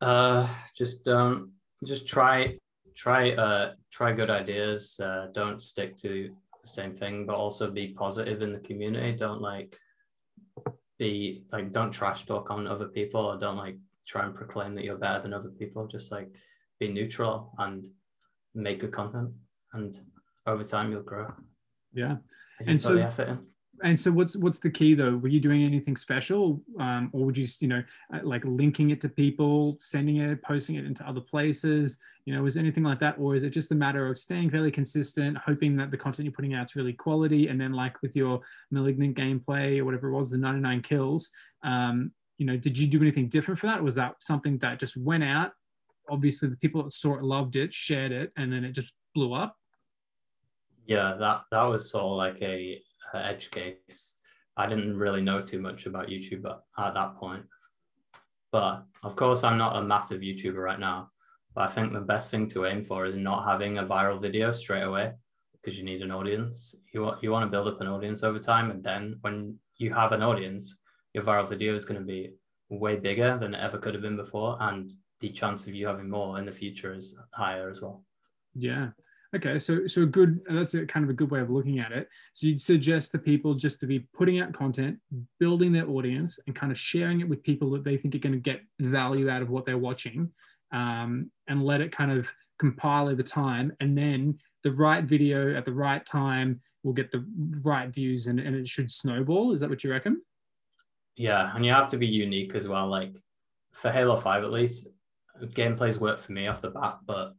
S2: Uh, just don't just try try uh try good ideas. Uh, don't stick to the same thing, but also be positive in the community. Don't like be like don't trash talk on other people or don't like try and proclaim that you're better than other people. Just like be neutral and make good content, and over time you'll grow.
S1: Yeah, and so and so what's what's the key though? Were you doing anything special, um, or would you you know uh, like linking it to people, sending it, posting it into other places? You know, was anything like that, or is it just a matter of staying fairly consistent, hoping that the content you're putting out is really quality, and then like with your malignant gameplay or whatever it was, the 99 kills, um, you know, did you do anything different for that? was that something that just went out? Obviously, the people that saw it loved it, shared it, and then it just blew up.
S2: Yeah, that that was sort of like a, a edge case. I didn't really know too much about YouTube at, at that point, but of course, I'm not a massive YouTuber right now. But I think the best thing to aim for is not having a viral video straight away because you need an audience. You want you want to build up an audience over time, and then when you have an audience, your viral video is going to be way bigger than it ever could have been before. And the chance of you having more in the future is higher as well.
S1: Yeah. Okay, so so a good. That's a kind of a good way of looking at it. So you'd suggest to people just to be putting out content, building their audience, and kind of sharing it with people that they think are going to get value out of what they're watching, um, and let it kind of compile over time, and then the right video at the right time will get the right views, and, and it should snowball. Is that what you reckon?
S2: Yeah, and you have to be unique as well. Like for Halo Five, at least, gameplays work for me off the bat, but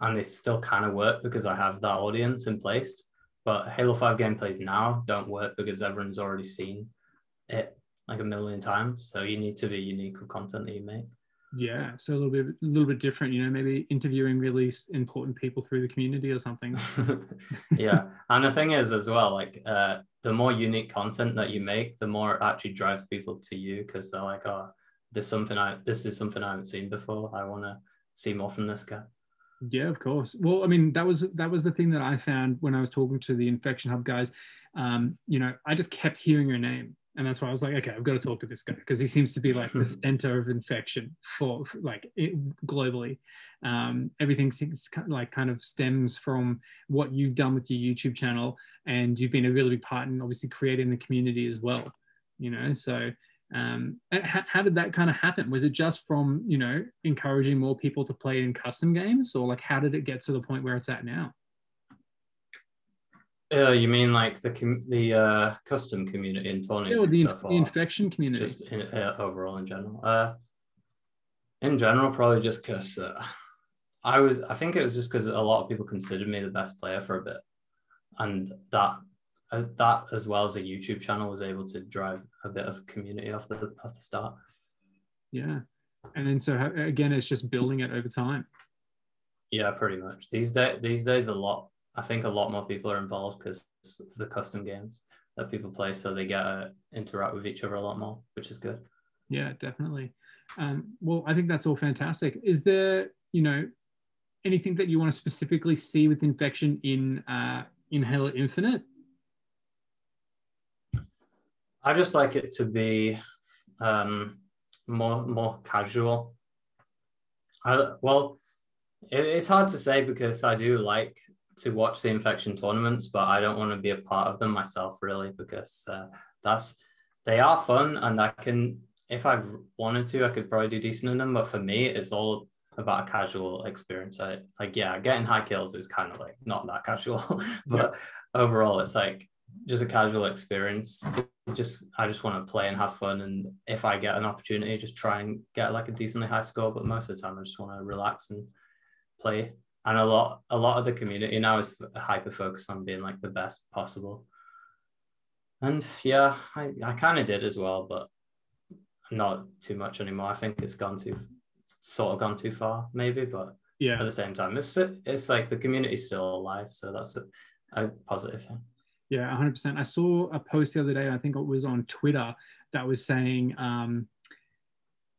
S2: and they still kind of work because I have that audience in place. But Halo 5 gameplays now don't work because everyone's already seen it like a million times. So you need to be unique with content that you make.
S1: Yeah, so a little bit, a little bit different. You know, maybe interviewing really important people through the community or something.
S2: yeah, and the thing is, as well, like uh, the more unique content that you make, the more it actually drives people to you because they're like, "Oh, there's something I, this is something I haven't seen before. I want to see more from this guy."
S1: Yeah, of course. Well, I mean, that was that was the thing that I found when I was talking to the infection hub guys. Um, you know, I just kept hearing your name, and that's why I was like, okay, I've got to talk to this guy because he seems to be like the center of infection for, for like it, globally. Um, everything seems like kind of stems from what you've done with your YouTube channel, and you've been a really big part in obviously creating the community as well. You know, so um, how, how, did that kind of happen? Was it just from you know encouraging more people to play in custom games, or like how did it get to the point where it's at now?
S2: Uh, you mean like the com- the uh, custom community in tournaments?
S1: Yeah, the, stuff, the infection community.
S2: Just in, uh, overall in general. Uh, in general, probably just because uh, I was. I think it was just because a lot of people considered me the best player for a bit, and that as that as well as a YouTube channel was able to drive a bit of community off the off the start.
S1: Yeah, and then so again, it's just building it over time.
S2: Yeah, pretty much. These days, these days, a lot. I think a lot more people are involved because the custom games that people play, so they get to interact with each other a lot more, which is good.
S1: Yeah, definitely. Um, well, I think that's all fantastic. Is there, you know, anything that you want to specifically see with infection in uh, in Halo Infinite?
S2: I just like it to be um, more more casual. I, well, it, it's hard to say because I do like to watch the infection tournaments, but I don't want to be a part of them myself really because uh, that's they are fun and I can if I wanted to I could probably do decent in them. But for me, it's all about a casual experience. I like yeah, getting high kills is kind of like not that casual, but yeah. overall it's like just a casual experience. Just I just want to play and have fun, and if I get an opportunity, just try and get like a decently high score. But most of the time, I just want to relax and play. And a lot, a lot of the community now is hyper focused on being like the best possible. And yeah, I, I kind of did as well, but not too much anymore. I think it's gone too, sort of gone too far, maybe. But yeah, at the same time, it's it's like the community's still alive, so that's a, a positive thing.
S1: Yeah, 100%. I saw a post the other day, I think it was on Twitter, that was saying, um,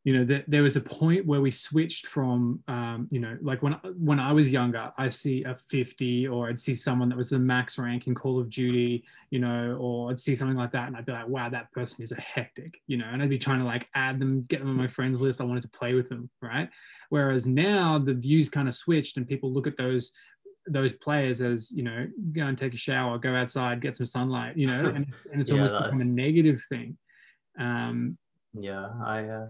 S1: you know, that there was a point where we switched from, um, you know, like when when I was younger, I see a 50 or I'd see someone that was the max rank in Call of Duty, you know, or I'd see something like that and I'd be like, wow, that person is a hectic, you know, and I'd be trying to like add them, get them on my friends list. I wanted to play with them, right? Whereas now the views kind of switched and people look at those those players as you know go and take a shower go outside get some sunlight you know and it's, and it's yeah, almost become a negative thing um
S2: yeah i uh,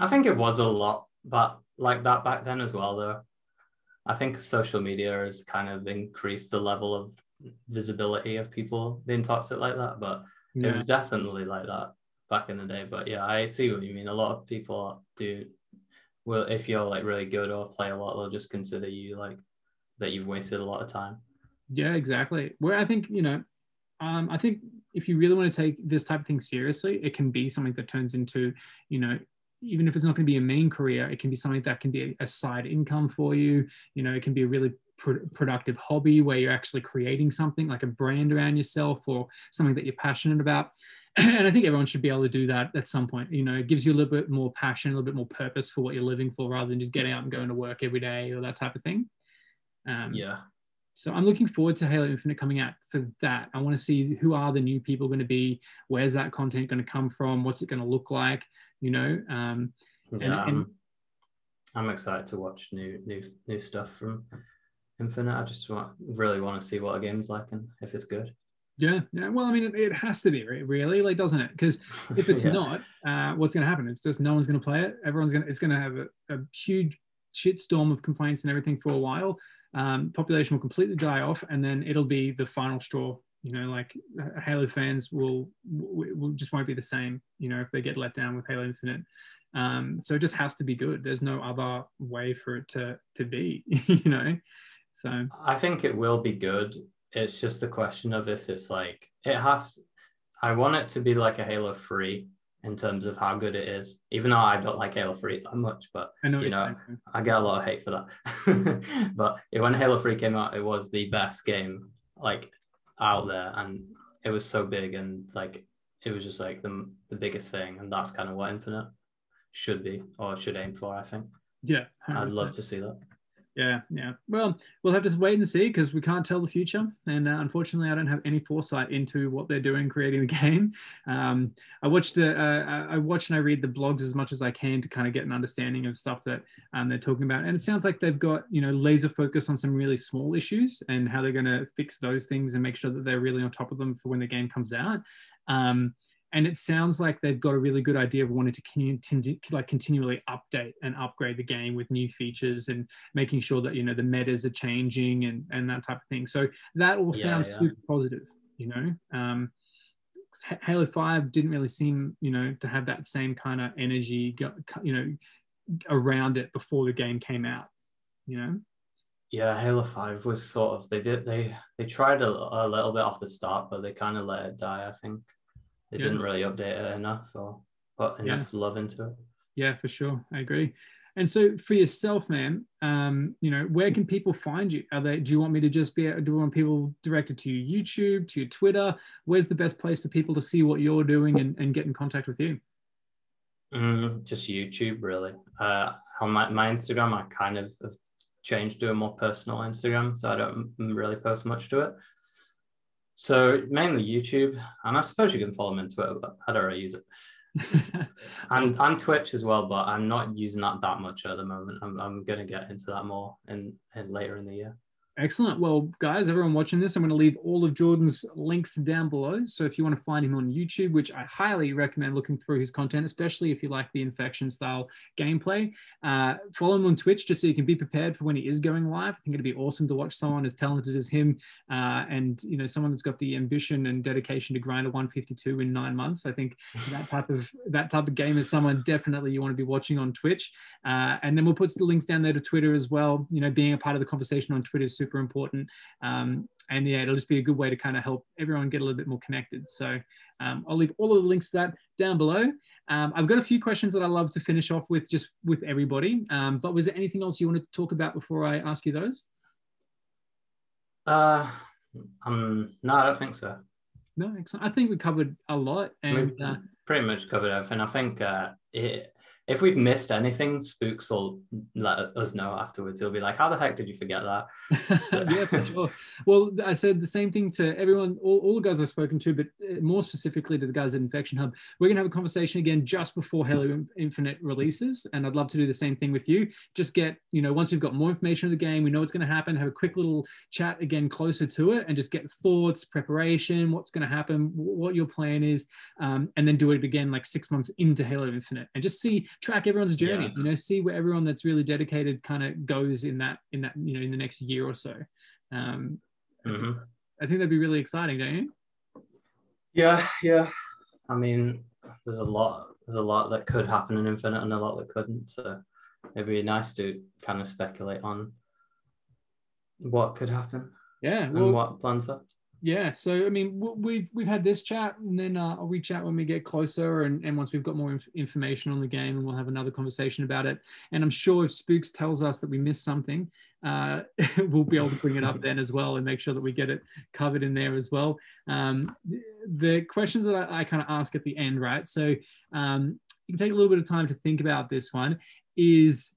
S2: i think it was a lot but like that back then as well though i think social media has kind of increased the level of visibility of people being toxic like that but yeah. it was definitely like that back in the day but yeah i see what you mean a lot of people do well if you're like really good or play a lot they'll just consider you like that you've wasted a lot of time.
S1: Yeah, exactly. Where I think, you know, um, I think if you really want to take this type of thing seriously, it can be something that turns into, you know, even if it's not going to be a main career, it can be something that can be a side income for you. You know, it can be a really pr- productive hobby where you're actually creating something like a brand around yourself or something that you're passionate about. and I think everyone should be able to do that at some point. You know, it gives you a little bit more passion, a little bit more purpose for what you're living for rather than just getting out and going to work every day or that type of thing.
S2: Um, yeah.
S1: So I'm looking forward to Halo Infinite coming out for that. I want to see who are the new people going to be, where's that content going to come from, what's it going to look like, you know. Um,
S2: yeah, and, and, I'm excited to watch new new new stuff from Infinite. I just want really want to see what a game's like and if it's good.
S1: Yeah, yeah. Well, I mean, it, it has to be really, like, doesn't it? Because if it's yeah. not, uh, what's going to happen? It's just no one's going to play it. Everyone's going to. It's going to have a, a huge shitstorm of complaints and everything for a while. Um, population will completely die off, and then it'll be the final straw. You know, like uh, Halo fans will, will just won't be the same. You know, if they get let down with Halo Infinite. Um, so it just has to be good. There's no other way for it to to be. you know, so
S2: I think it will be good. It's just a question of if it's like it has. I want it to be like a Halo Three in terms of how good it is. Even though I don't like Halo 3 that much, but I know you know, I get a lot of hate for that. but when Halo 3 came out, it was the best game like out there, and it was so big and like it was just like the the biggest thing, and that's kind of what Infinite should be or should aim for. I think.
S1: Yeah,
S2: i would love to see that.
S1: Yeah, yeah. Well, we'll have to wait and see because we can't tell the future, and uh, unfortunately, I don't have any foresight into what they're doing creating the game. Um, I watched, uh, uh, I watch and I read the blogs as much as I can to kind of get an understanding of stuff that um, they're talking about, and it sounds like they've got you know laser focus on some really small issues and how they're going to fix those things and make sure that they're really on top of them for when the game comes out. Um, and it sounds like they've got a really good idea of wanting to continue, like continually update and upgrade the game with new features and making sure that you know the metas are changing and and that type of thing. So that all yeah, sounds yeah. super positive you know? Um, halo 5 didn't really seem you know to have that same kind of energy you know around it before the game came out you know?
S2: Yeah halo 5 was sort of they did they they tried a, a little bit off the start but they kind of let it die i think they yeah. didn't really update it enough or put enough yeah. love into it.
S1: Yeah, for sure. I agree. And so for yourself, man, um, you know, where can people find you? Are they, do you want me to just be, do you want people directed to your YouTube, to your Twitter? Where's the best place for people to see what you're doing and, and get in contact with you?
S2: Mm, just YouTube, really. Uh, on my, my Instagram, I kind of have changed to a more personal Instagram, so I don't really post much to it. So mainly YouTube, and I suppose you can follow me on Twitter, but I don't really use it. and and Twitch as well, but I'm not using that that much at the moment. I'm I'm gonna get into that more in, in later in the year.
S1: Excellent. Well, guys, everyone watching this, I'm going to leave all of Jordan's links down below. So if you want to find him on YouTube, which I highly recommend looking through his content, especially if you like the infection style gameplay, uh, follow him on Twitch just so you can be prepared for when he is going live. I think it'd be awesome to watch someone as talented as him, uh, and you know someone that's got the ambition and dedication to grind a 152 in nine months. I think that type of that type of game is someone definitely you want to be watching on Twitch. Uh, and then we'll put the links down there to Twitter as well. You know, being a part of the conversation on Twitter is super important. Um, and yeah, it'll just be a good way to kind of help everyone get a little bit more connected. So um, I'll leave all of the links to that down below. Um, I've got a few questions that I love to finish off with just with everybody. Um, but was there anything else you wanted to talk about before I ask you those?
S2: Uh, um, no, I don't think so.
S1: No, excellent. I think we covered a lot, and
S2: uh, pretty much covered everything. I think uh, it, if we've missed anything, Spooks will let us know afterwards. He'll be like, "How the heck did you forget that?"
S1: So. yeah, for sure. Well, I said the same thing to everyone, all, all, the guys I've spoken to, but uh, more specifically to the guys at Infection Hub. We're gonna have a conversation again just before Halo Infinite releases, and I'd love to do the same thing with you. Just get, you know, once we've got more information of the game, we know what's gonna happen. Have a quick little chat again closer to it, and just get thoughts, preparation, what's gonna happen, what your plan is, um, and then do it again like six months into Halo Infinite, and just see track everyone's journey yeah. you know see where everyone that's really dedicated kind of goes in that in that you know in the next year or so um mm-hmm. I think that'd be really exciting don't you
S2: yeah yeah i mean there's a lot there's a lot that could happen in infinite and a lot that couldn't so it'd be nice to kind of speculate on what could happen
S1: yeah
S2: well, and what plans are
S1: yeah so i mean we've we've had this chat and then uh, i'll reach out when we get closer and, and once we've got more inf- information on the game and we'll have another conversation about it. And i'm sure if spooks tells us that we missed something uh, we'll be able to bring it up then as well and make sure that we get it covered in there as well. Um, the questions that i, I kind of ask at the end right? So um, you can take a little bit of time to think about this one is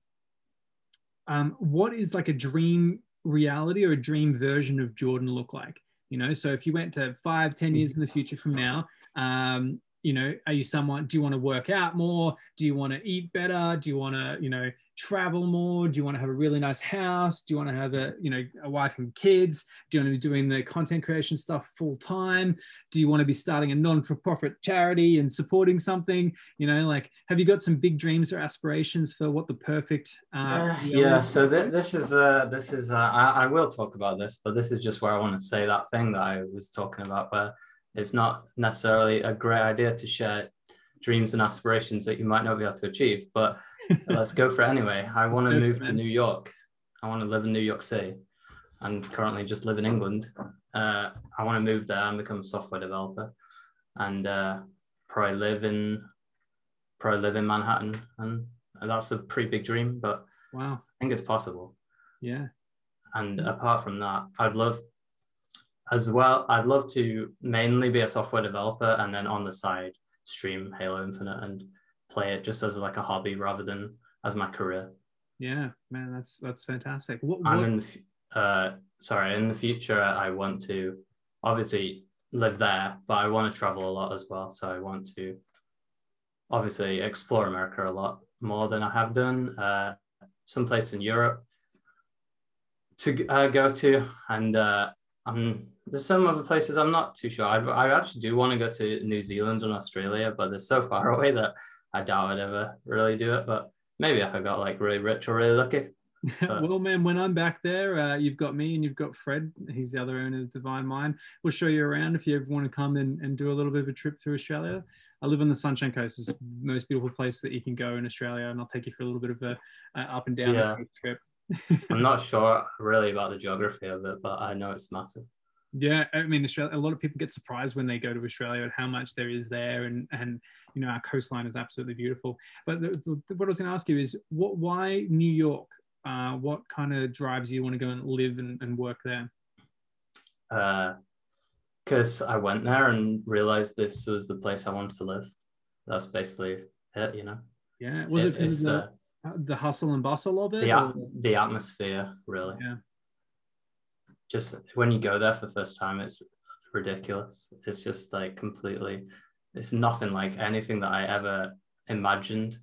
S1: um, what is like a dream reality or a dream version of jordan look like you know so if you went to five ten years in the future from now um, you know, are you someone, do you want to work out more? Do you want to eat better? Do you want to, you know, travel more? Do you want to have a really nice house? Do you want to have a, you know, a wife and kids? Do you want to be doing the content creation stuff full time? Do you want to be starting a non-for-profit charity and supporting something? You know, like, have you got some big dreams or aspirations for what the perfect?
S2: Uh, uh, yeah. So th- this is, uh, this is, uh, I, I will talk about this, but this is just where I want to say that thing that I was talking about, where it's not necessarily a great idea to share dreams and aspirations that you might not be able to achieve, but let's go for it anyway. I want to move to New York. I want to live in New York City and currently just live in England. Uh, I want to move there and become a software developer and uh, probably live in probably live in Manhattan. And that's a pretty big dream, but
S1: wow,
S2: I think it's possible.
S1: Yeah.
S2: And apart from that, I'd love as well. I'd love to mainly be a software developer and then on the side stream Halo Infinite and play it just as like a hobby rather than as my career.
S1: Yeah, man, that's that's fantastic. What,
S2: what... in the uh, sorry, in the future, I want to obviously live there, but I want to travel a lot as well. So I want to obviously explore America a lot more than I have done. Uh, some place in Europe to uh, go to, and uh, I'm there's some other places I'm not too sure. I, I actually do want to go to New Zealand and Australia, but they're so far away that I doubt I'd ever really do it. But maybe if I got like really rich or really lucky.
S1: well, man, when I'm back there, uh, you've got me and you've got Fred. He's the other owner of Divine Mind. We'll show you around if you ever want to come and, and do a little bit of a trip through Australia. I live on the Sunshine Coast. It's the most beautiful place that you can go in Australia, and I'll take you for a little bit of a, a up and down yeah. trip.
S2: I'm not sure really about the geography of it, but I know it's massive.
S1: Yeah, I mean, Australia. A lot of people get surprised when they go to Australia at how much there is there, and and you know our coastline is absolutely beautiful. But the, the, what I was going to ask you is, what? Why New York? Uh, what kind of drives you want to go and live and, and work there?
S2: Because uh, I went there and realized this was the place I wanted to live. That's basically it, you know.
S1: Yeah, was it, it the, uh, the hustle and bustle of it?
S2: The, the atmosphere, really.
S1: Yeah
S2: just when you go there for the first time, it's ridiculous. It's just like completely, it's nothing like anything that I ever imagined.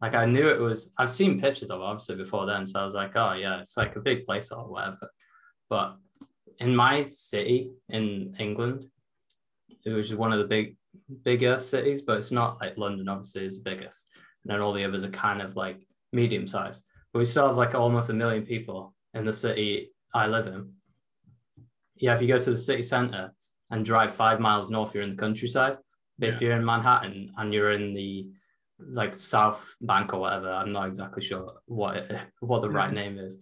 S2: Like I knew it was, I've seen pictures of obviously before then. So I was like, oh yeah, it's like a big place or whatever. But in my city in England, it was just one of the big, bigger cities, but it's not like London, obviously, is the biggest. And then all the others are kind of like medium sized. But we still have like almost a million people in the city I live in yeah, if you go to the city center and drive five miles north, you're in the countryside. But yeah. if you're in Manhattan and you're in the like South Bank or whatever, I'm not exactly sure what it, what the yeah. right name is.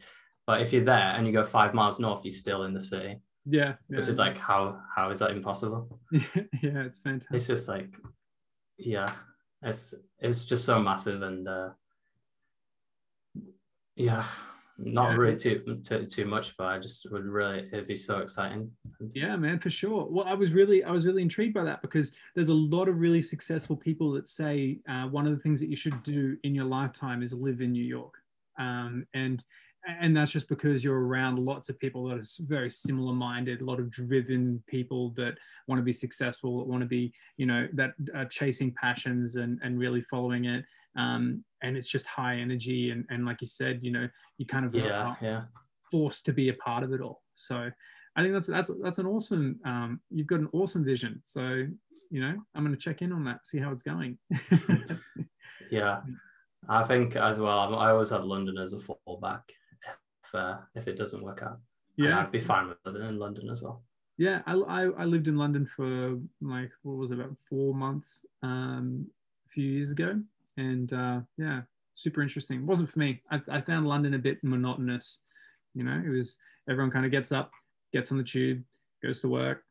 S2: But if you're there and you go five miles north, you're still in the city.
S1: Yeah,
S2: yeah. which is like how how is that impossible?
S1: yeah, it's fantastic.
S2: It's just like, yeah, it's it's just so massive and uh, yeah, not yeah. really too, too too much, but I just would really it'd be so exciting.
S1: Yeah, man, for sure. Well, I was really I was really intrigued by that because there's a lot of really successful people that say uh, one of the things that you should do in your lifetime is live in New York, um, and and that's just because you're around lots of people that are very similar minded a lot of driven people that want to be successful that want to be you know that are chasing passions and and really following it um, and it's just high energy and, and like you said you know you kind of
S2: yeah, yeah.
S1: forced to be a part of it all. So i think that's that's that's an awesome um, you've got an awesome vision. So you know i'm going to check in on that see how it's going.
S2: Yeah. I think as well i always have london as a fallback if uh, if it doesn't work out. Yeah. And i'd be fine with living in london as well.
S1: Yeah I, I, I lived in london for like what was it about four months um, a few years ago and uh, yeah, super interesting. It wasn't for me. I, I found London a bit monotonous. You know, it was everyone kind of gets up, gets on the tube, goes to work,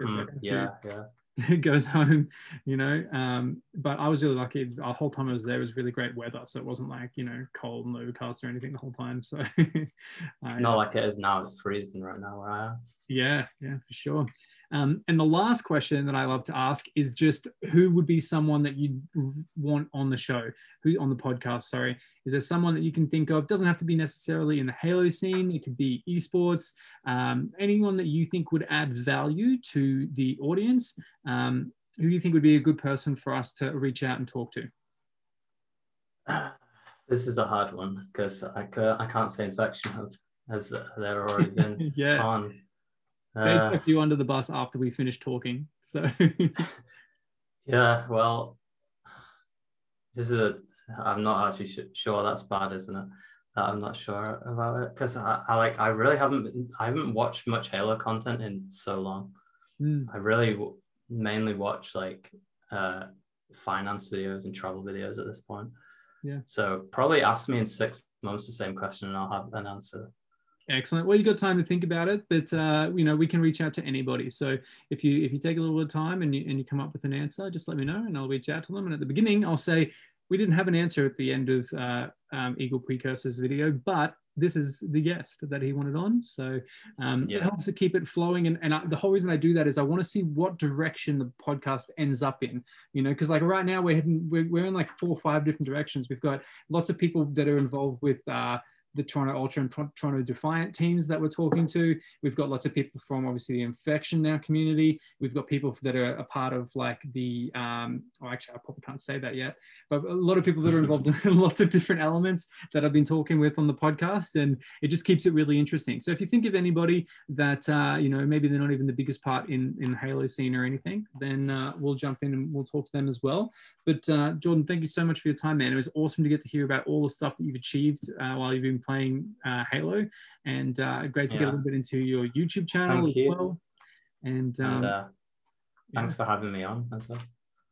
S2: mm, yeah, tube, yeah.
S1: goes home, you know. Um, but I was really lucky. The whole time I was there was really great weather, so it wasn't like you know cold and overcast or anything the whole time. So
S2: I, not like it is now. It's freezing right now where I am.
S1: Yeah, yeah, for sure. Um, and the last question that I love to ask is just who would be someone that you'd want on the show, who on the podcast? Sorry, is there someone that you can think of? Doesn't have to be necessarily in the Halo scene. It could be esports. Um, anyone that you think would add value to the audience. Um, who do you think would be a good person for us to reach out and talk to?
S2: This is a hard one because I, I can't say infection as they're already been
S1: yeah.
S2: on.
S1: They uh, took you under the bus after we finished talking. So
S2: yeah, well, this is a. I'm not actually sure that's bad, isn't it? I'm not sure about it because I, I, like I really haven't I haven't watched much Halo content in so long.
S1: Mm.
S2: I really w- mainly watch like uh, finance videos and travel videos at this point.
S1: Yeah.
S2: So probably ask me in six months the same question and I'll have an answer.
S1: Excellent. Well, you've got time to think about it, but uh, you know we can reach out to anybody. So if you if you take a little bit of time and you and you come up with an answer, just let me know and I'll reach out to them. And at the beginning, I'll say we didn't have an answer at the end of uh, um, Eagle Precursors video, but this is the guest that he wanted on. So um, yeah. it helps to keep it flowing. And, and I, the whole reason I do that is I want to see what direction the podcast ends up in, you know, because like right now we're heading, we're, we're in like four or five different directions. We've got lots of people that are involved with, uh, the Toronto Ultra and Toronto Defiant teams that we're talking to. We've got lots of people from obviously the infection now community. We've got people that are a part of like the, um, oh, actually, I probably can't say that yet, but a lot of people that are involved in lots of different elements that I've been talking with on the podcast. And it just keeps it really interesting. So if you think of anybody that, uh, you know, maybe they're not even the biggest part in, in Halo scene or anything, then uh, we'll jump in and we'll talk to them as well. But uh, Jordan, thank you so much for your time, man. It was awesome to get to hear about all the stuff that you've achieved uh, while you've been playing uh, Halo, and uh, great to yeah. get a little bit into your YouTube channel
S2: Thank
S1: as
S2: you.
S1: well. And, um,
S2: and uh, thanks for having me on as well.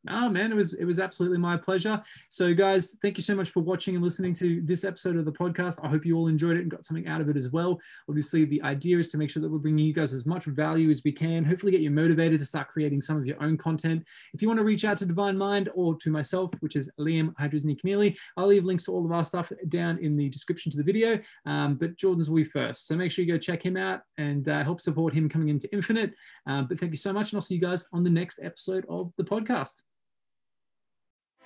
S1: Oh man, it was it was absolutely my pleasure. So guys, thank you so much for watching and listening to this episode of the podcast. I hope you all enjoyed it and got something out of it as well. Obviously, the idea is to make sure that we're bringing you guys as much value as we can. Hopefully, get you motivated to start creating some of your own content. If you want to reach out to Divine Mind or to myself, which is Liam Hydrisny Keneally, I'll leave links to all of our stuff down in the description to the video. Um, but Jordan's will be first, so make sure you go check him out and uh, help support him coming into Infinite. Um, but thank you so much, and I'll see you guys on the next episode of the podcast.